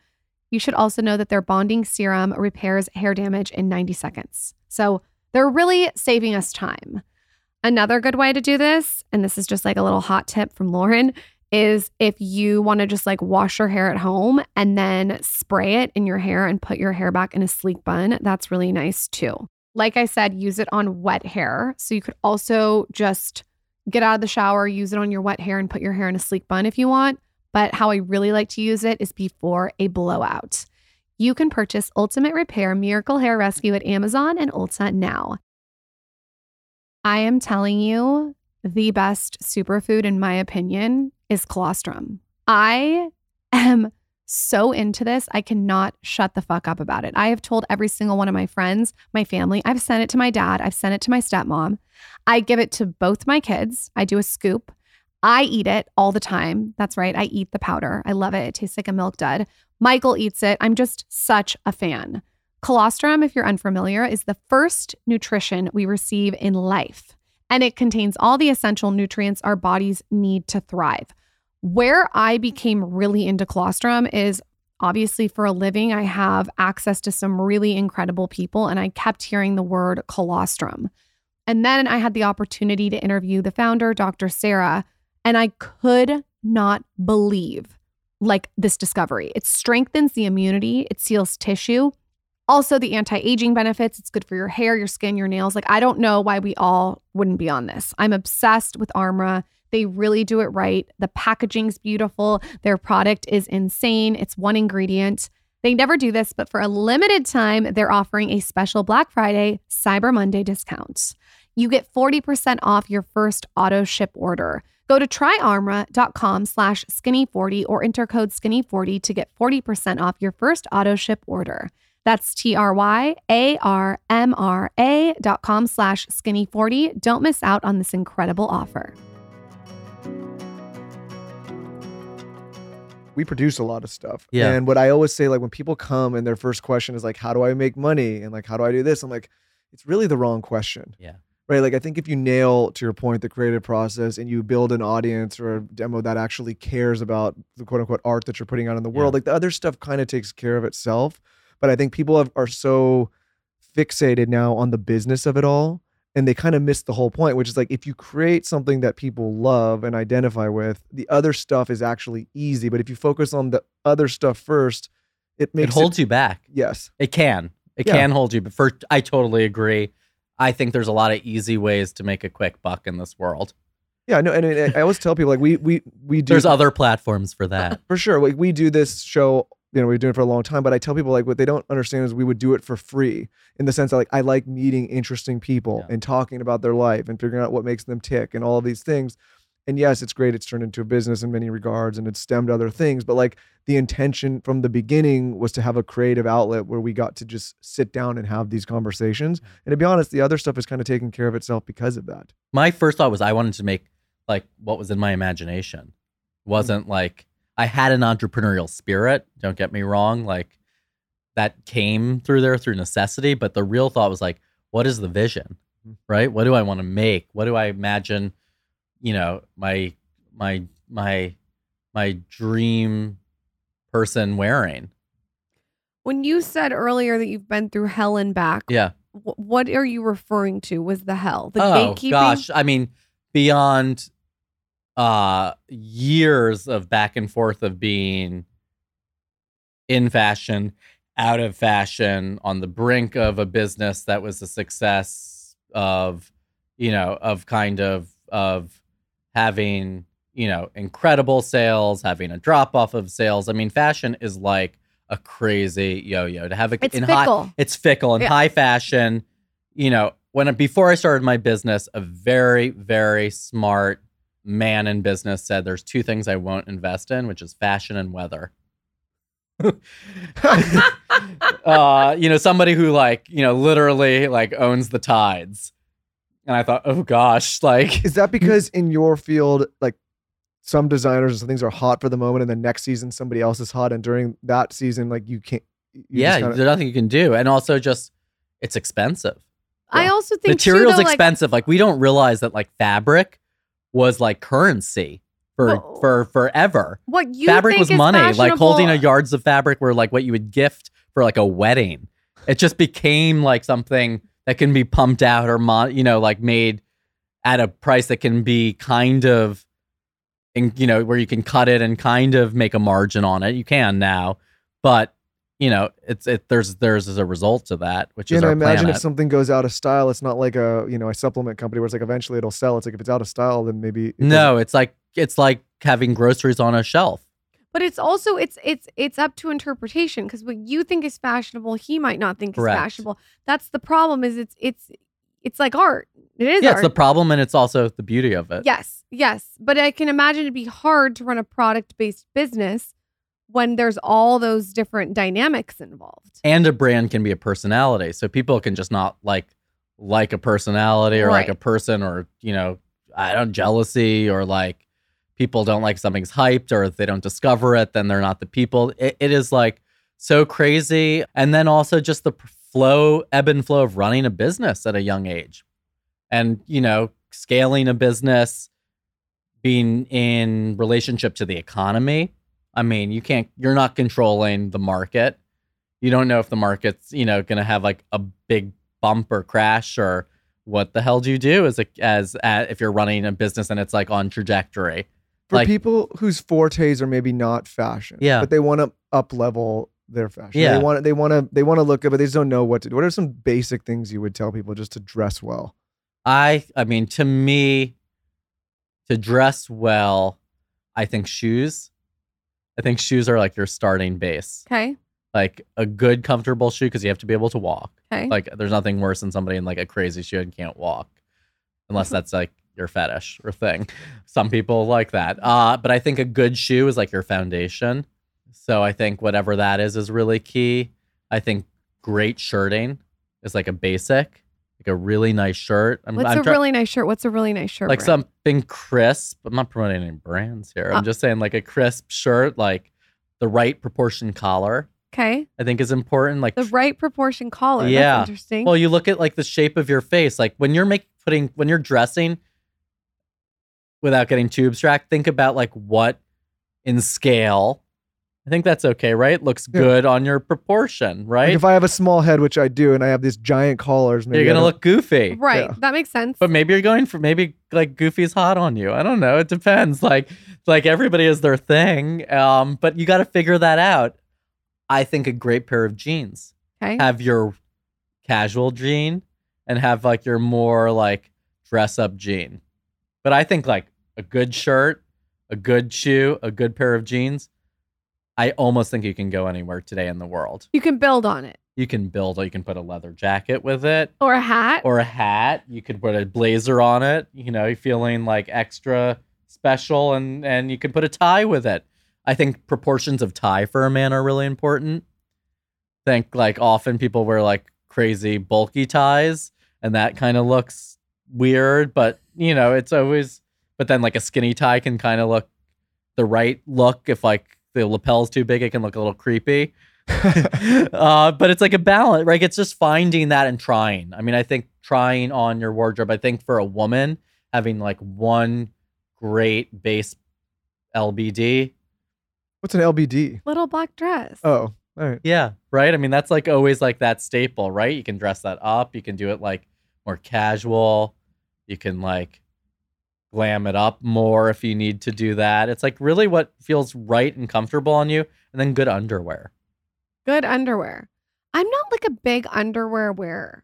You should also know that their bonding serum repairs hair damage in 90 seconds. So they're really saving us time. Another good way to do this, and this is just like a little hot tip from Lauryn, is if you want to just like wash your hair at home and then spray it in your hair and put your hair back in a sleek bun, that's really nice too. Like I said, use it on wet hair. So you could also just get out of the shower, use it on your wet hair, and put your hair in a sleek bun if you want. But how I really like to use it is before a blowout. You can purchase Ultimate Repair Miracle Hair Rescue at Amazon and Ulta now. I am telling you, the best superfood, in my opinion, is colostrum. I am so into this. I cannot shut the fuck up about it. I have told every single one of my friends, my family, I've sent it to my dad, I've sent it to my stepmom. I give it to both my kids. I do a scoop. I eat it all the time. That's right. I eat the powder. I love it. It tastes like a milk dud. Michael eats it. I'm just such a fan. Colostrum, if you're unfamiliar, is the first nutrition we receive in life, and it contains all the essential nutrients our bodies need to thrive. Where I became really into colostrum is obviously for a living, I have access to some really incredible people, and I kept hearing the word colostrum. And then I had the opportunity to interview the founder, Dr. Sarah, and I could not believe like this discovery. It strengthens the immunity, it seals tissue. Also, the anti aging benefits. It's good for your hair, your skin, your nails. Like, I don't know why we all wouldn't be on this. I'm obsessed with Armra. They really do it right. The packaging's beautiful. Their product is insane. It's one ingredient. They never do this, but for a limited time, they're offering a special Black Friday, Cyber Monday discount. You get 40% off your first auto ship order. Go to tryarmra.com slash skinny40 or enter code skinny40 to get 40% off your first auto ship order. That's T-R-Y-A-R-M-R-A dot com slash skinny40. Don't miss out on this incredible offer. We produce a lot of stuff. Yeah. And what I always say, like when people come and their first question is like, how do I make money? And like, how do I do this? I'm like, it's really the wrong question. Yeah. Right. Like I think if you nail to your point the creative process and you build an audience or a demo that actually cares about the quote unquote art that you're putting out in the world, Yeah. like the other stuff kind of takes care of itself. But I think people have, are so fixated now on the business of it all and they kind of miss the whole point, which is like if you create something that people love and identify with, the other stuff is actually easy. But if you focus on the other stuff first, it It makes holds you back. Yes. It can. It Yeah. can hold you. But for I totally agree. I think there's a lot of easy ways to make a quick buck in this world. Yeah. No. And, and I always tell people like we we we do There's other platforms for that. for sure. Like we do this show, you know, we've doing it for a long time, but I tell people like what they don't understand is we would do it for free in the sense that like I like meeting interesting people Yeah. and talking about their life and figuring out what makes them tick and all of these things. And yes, it's great. It's turned into a business in many regards and it's stemmed other things. But like the intention from the beginning was to have a creative outlet where we got to just sit down and have these conversations. And to be honest, the other stuff is kind of taking care of itself because of that. My first thought was I wanted to make like what was in my imagination. Wasn't like I had an entrepreneurial spirit, don't get me wrong, like that came through there through necessity, but the real thought was like what is the vision? Mhm. Right? What do I want to make? What do I imagine, you know, my my my my dream person wearing? When you said earlier that you've been through hell and back, Yeah. wh- what are you referring to? Was the hell the oh gatekeeping? gosh, I mean, beyond uh years of back and forth of being in fashion, out of fashion, on the brink of a business that was a success of, you know, of kind of of having, you know, incredible sales, having a drop off of sales. I mean, fashion is like a crazy yo-yo to have a It's in high fickle. it's fickle in Yeah. high fashion you know when before i started my business a very very smart man in business said there's two things i won't invest in which is fashion and weather uh you know somebody who like you know literally like owns the tides and i thought oh gosh like Is that because in your field, like some designers and things are hot for the moment, and then next season somebody else is hot, and during that season, like you can't. you yeah kinda- there's nothing you can do and also just it's expensive I also think too, materials though, like, expensive. Like, we don't realize that like fabric was like currency for for forever. what you fabric was money. Like holding a yards of fabric were like what you would gift for like a wedding. It just became like something that can be pumped out or mon- you know like made at a price that can be kind of and you know where you can cut it and kind of make a margin on it. You can now, but you know it's it there's there's as a result to that, which Yeah, is and I imagine planet. if something goes out of style, it's not like a you know a supplement company where it's like eventually it'll sell. It's like if it's out of style, then maybe it No, it's like it's like having groceries on a shelf. But it's also it's it's it's up to interpretation because what you think is fashionable, he might not think Correct. is fashionable. That's the problem. Is it's it's it's like art. It is Yeah, art. it's the problem and it's also the beauty of it. yes, yes. But I can imagine it'd be hard to run a product based business when there's all those different dynamics involved. And a brand can be a personality. So people can just not like like a personality or like a person or, you know, I don't jealousy or like people don't like something's hyped or if they don't discover it, then they're not the people. It, it is like so crazy. And then also just the flow, ebb and flow of running a business at a young age and, you know, scaling a business, being in relationship to the economy. I mean, you can't, you're not controlling the market. You don't know if the market's, you know, going to have like a big bump or crash or what the hell do you do as a, as, uh if you're running a business and it's like on trajectory? For Like- people whose fortes are maybe not fashion, Yeah. but they want to up level their fashion. Yeah. they want they want to they want to look good, but they just don't know what to do. What are some basic things you would tell people just to dress well? I I mean to me to dress well, I think shoes. I think shoes are like your starting base. Okay. Like a good comfortable shoe because you have to be able to walk. Okay. Like there's nothing worse than somebody in like a crazy shoe and can't walk. Unless that's like your fetish or thing. Some people like that. Uh but I think a good shoe is like your foundation. So I think whatever that is is really key. I think great shirting is like a basic, like a really nice shirt. I'm, What's I'm a try- really nice shirt? What's a really nice shirt? like brand? something crisp. I'm not promoting any brands here. I'm oh. just saying like a crisp shirt, like the right proportion collar. Okay. I think is important. Like The right proportion collar. Yeah. That's interesting. well, you look at like the shape of your face. Like when you're make putting when you're dressing, without getting too abstract, think about like what in scale. I think that's okay, right? Looks Yeah. good on your proportion, Like right? if I have a small head, which I do, and I have these giant collars, maybe you're gonna look goofy. right. yeah. That makes sense. But maybe you're going for maybe like Goofy's hot on you. I don't know. It depends. Like like everybody has their thing. Um, but you got to figure that out. I think a great pair of jeans. okay. Have your casual jean and have like your more like dress up jean. But I think like a good shirt, a good shoe, a good pair of jeans. I almost think you can go anywhere today in the world. you can build on it. You can build, you can put a leather jacket with it Or a hat. or a hat. You could put a blazer on it. You know, you're feeling like extra special, and and you could put a tie with it. I think proportions of tie for a man are really important. Think like often people wear like crazy bulky ties, and that kind of looks weird. But you know, it's always. But then like a skinny tie can kind of look the right look. If like the lapel's too big, it can look a little creepy uh, but it's like a balance, right? It's just finding that and trying. I mean, I think trying on your wardrobe. I think for a woman, having like one great base LBD, What's an LBD? Little black dress. Oh, all right. yeah, right. I mean, that's like always like that staple, right? You can dress that up. You can do it like more casual. You can like glam it up more if you need to do that. It's like really what feels right and comfortable on you, and then good underwear. Good underwear. I'm not like a big underwear wearer.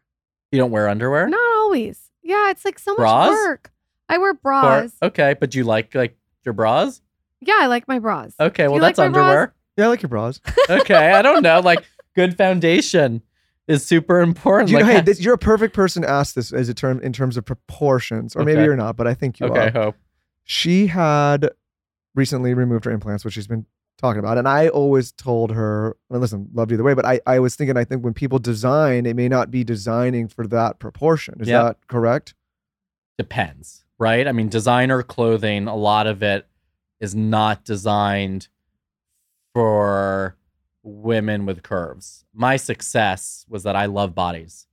You don't wear underwear. Not always. Yeah, it's like so much work. I wear Or- bras. okay, but do you like like your bras? Yeah, I like my bras. Okay, well you like that's bras? underwear. Yeah, I like your bras. okay, I don't know. Like good foundation is super important. You know, like, hey, this, you're a perfect person to ask this as a term in terms of proportions, or maybe you're not, but I think you okay, are. hope. She had recently removed her implants, which she's been talking about, and I always told her, and listen, loved either way, but I, I was thinking, I think when people design, they may not be designing for that proportion. Is Yeah. that correct? Depends, right? I mean, designer clothing, a lot of it is not designed for women with curves. My success was that I love bodies,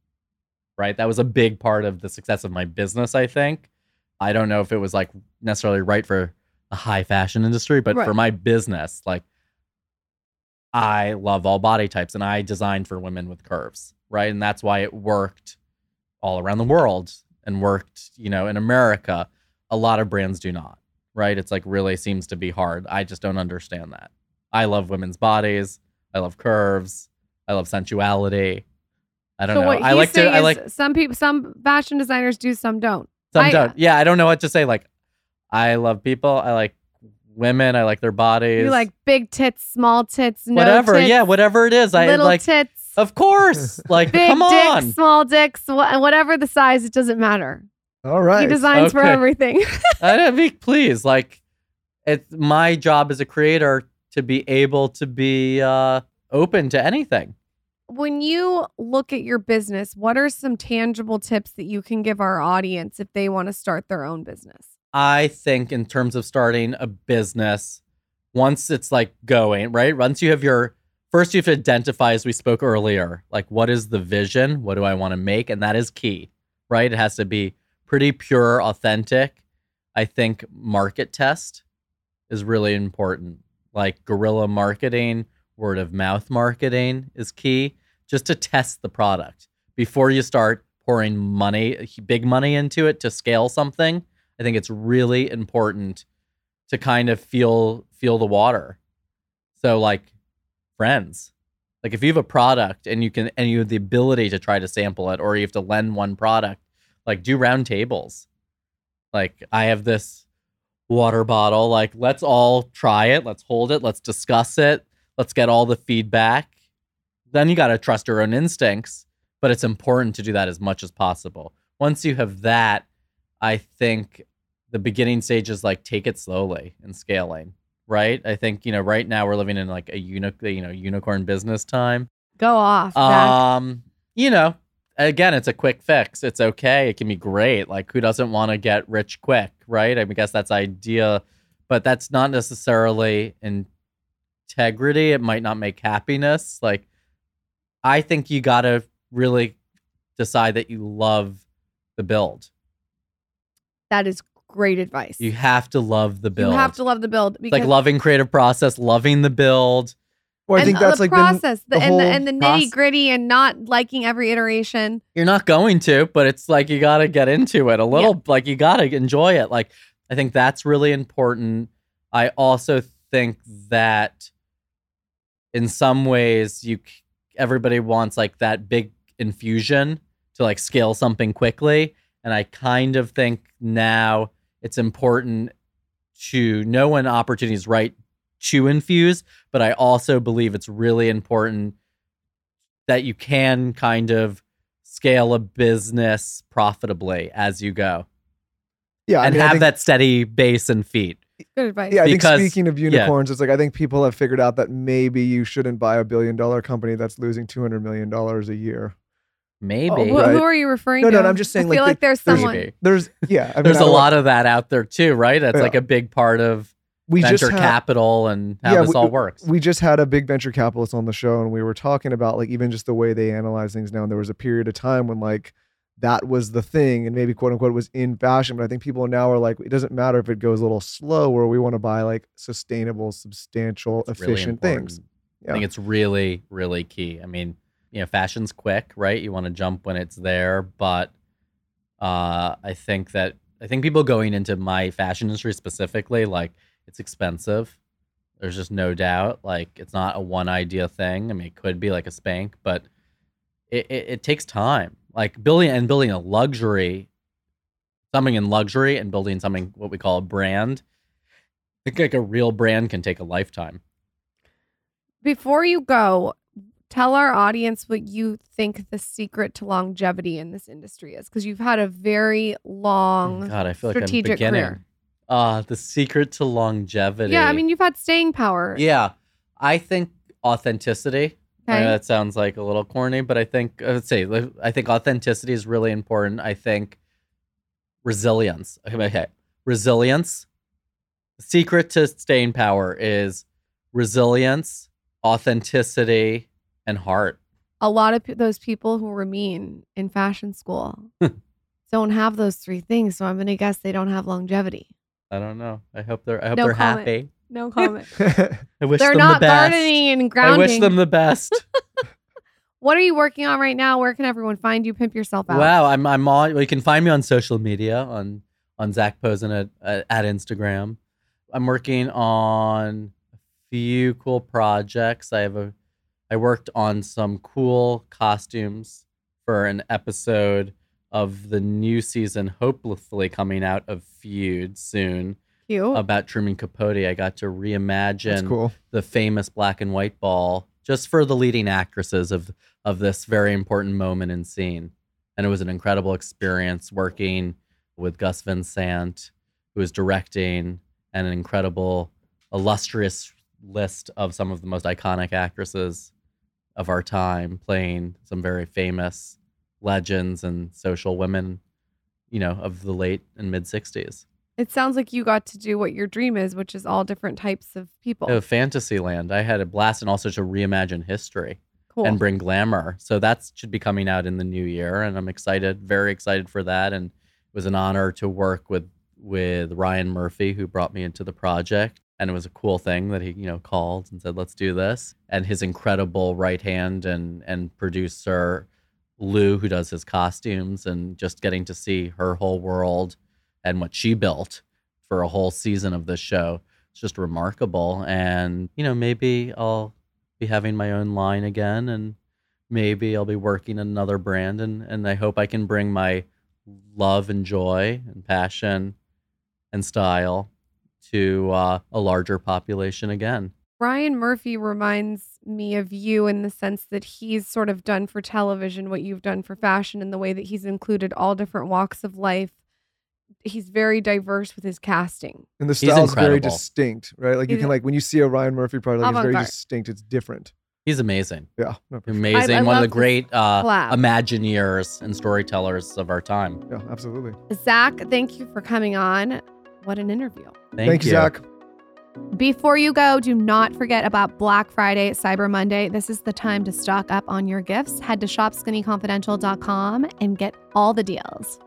right? That was a big part of the success of my business, I think. I don't know if it was like necessarily right for the high fashion industry, but Right. for my business, like I love all body types and I designed for women with curves, right? And that's why it worked all around the world and worked, you know, in America. A lot of brands do not, right? It's like really seems to be hard. I just don't understand that. I love women's bodies. I love curves. I love sensuality. I don't so know. what I like to. saying I like some people, some fashion designers do, some don't. some I- don't. Yeah, I don't know what to say. Like, I love people. I like women. I like their bodies. You like big tits, small tits, no whatever. tits, yeah, whatever it is. I little like. tits, Of course. Like, big come dicks, on. small dicks, wha- whatever the size, it doesn't matter. All right. He designs for everything. I mean, please, like, it's my job as a creator to be able to be uh, open to anything. when you look at your business, what are some tangible tips that you can give our audience if they want to start their own business? I think in terms of starting a business, once it's like going, right? Once you have your first you have to identify as we spoke earlier, like what is the vision? What do I want to make? And that is key, right? It has to be pretty pure, authentic. I think market test is really important. Like guerrilla marketing, word of mouth marketing is key just to test the product before you start pouring money, big money into it to scale something. I think it's really important to kind of feel feel the water. So like friends. Like if you have a product and you can and you have the ability to try to sample it or you have to lend one product, like do round tables. Like I have this water bottle, like let's all try it, let's hold it, let's discuss it, let's get all the feedback. Then you got to trust your own instincts, but it's important to do that as much as possible. Once you have that, I think the beginning stage is like take it slowly and scaling, right? I think, you know, right now we're living in like a uni- you know, unicorn business time. Go off. Zac. Um, you know, again, it's a quick fix. It's okay. It can be great. Like, who doesn't want to get rich quick, right? I mean, guess that's idea, but that's not necessarily integrity. It might not make happiness. Like, I think you got to really decide that you love the build. that is great advice. You have to love the build. You have to love the build because like loving creative process, loving the build. Well, I and think that's the like been process the, the and, the, and the proce- nitty gritty and not liking every iteration. You're not going to, but it's like you got to get into it a little. Like you got to enjoy it. Like I think that's really important. I also think that in some ways you everybody wants like that big infusion to like scale something quickly, and I kind of think now it's important to know when opportunity is right to infuse, but I also believe it's really important that you can kind of scale a business profitably as you go yeah, I and mean, have think- that steady base and feet. Good advice. Yeah, I Because- think speaking of yeah. unicorns, it's like I think people have figured out that maybe you shouldn't buy a billion dollar company that's losing two hundred million dollars a year. Maybe. Oh, wh- Right. Who are you referring No, to? no, no, I'm just saying, I like, feel the- like there's there's- someone. Maybe. There's yeah, I mean, There's I a lot of that out there too, right? That's Yeah. like a big part of We venture just had, capital and how Yeah, this we- all works. We just had a big venture capitalist on the show, and we were talking about like even just the way they analyze things now. And there was a period of time when like that was the thing, and maybe quote unquote was in fashion. But I think people now are like, it doesn't matter if it goes a little slow, or we want to buy like sustainable, substantial, It's really efficient things. important. I think it's really, really key. I mean, you know, fashion's quick, right? You want to jump when it's there, but uh, I think that I think people going into my fashion industry specifically, like it's expensive. There's just no doubt. Like it's not a one idea thing. I mean, it could be like a spank, but it, it, it takes time. Like building and building a luxury, something in luxury and building something what we call a brand. I think like a real brand can take a lifetime. Before you go, tell our audience what you think the secret to longevity in this industry is, because you've had a very long. God, I feel like I'm strategic beginning. career. Uh, the secret to longevity. Yeah, I mean, you've had staying power. yeah, I think authenticity. I know that sounds like a little corny, but I think let's say I think authenticity is really important. I think resilience. Okay, okay. resilience. The secret to staying power is resilience, authenticity, and heart. A lot of p- those people who were mean in fashion school don't have those three things. So I'm going to guess they don't have longevity. I don't know. I hope they're. I hope No they're comment. happy. No comment. I wish They're them not the best. gardening and I grounding. wish them the best. what are you working on right now? Where can everyone find you? Pimp yourself out. Wow, I'm I'm on. Well, you can find me on social media on on Zac Posen at at at Instagram. I'm working on a few cool projects. I have a I worked on some cool costumes for an episode of the new season, hopefully coming out of Feud soon Cute. about Truman Capote. I got to reimagine cool. the famous black and white ball just for the leading actresses of of this very important moment and scene. And it was an incredible experience working with Gus Van Sant, who is directing, and an incredible, illustrious list of some of the most iconic actresses of our time, playing some very famous legends and social women, you know, of the late and mid '60s. It sounds like you got to do what your dream is, which is all different types of people. Oh, Fantasyland. I had a blast and also to reimagine history cool. and bring glamour. So that should be coming out in the new year, and I'm excited, very excited for that. And it was an honor to work with with Ryan Murphy, who brought me into the project. And it was a cool thing that he, you know, called and said, "Let's do this." And his incredible right hand and and producer Lou, who does his costumes, and just getting to see her whole world and what she built for a whole season of this show. It's just remarkable. And, you know, maybe I'll be having my own line again and maybe I'll be working in another brand and, and I hope I can bring my love and joy and passion and style to uh, a larger population again. Ryan Murphy reminds me of you in the sense that he's sort of done for television what you've done for fashion in the way that he's included all different walks of life. He's very diverse with his casting. And the style is very distinct, right? Like you He's- can like when you see a Ryan Murphy product, it's very distinct. It's different. He's amazing. Yeah. No, sure. Amazing. I One of the great uh. Imagineers and storytellers of our time. Yeah, absolutely. Zac, thank you for coming on. What an interview. Thank, you, Zac. Before you go, do not forget about Black Friday, Cyber Monday. This is the time to stock up on your gifts. Head to shopskinnyconfidential.com and get all the deals.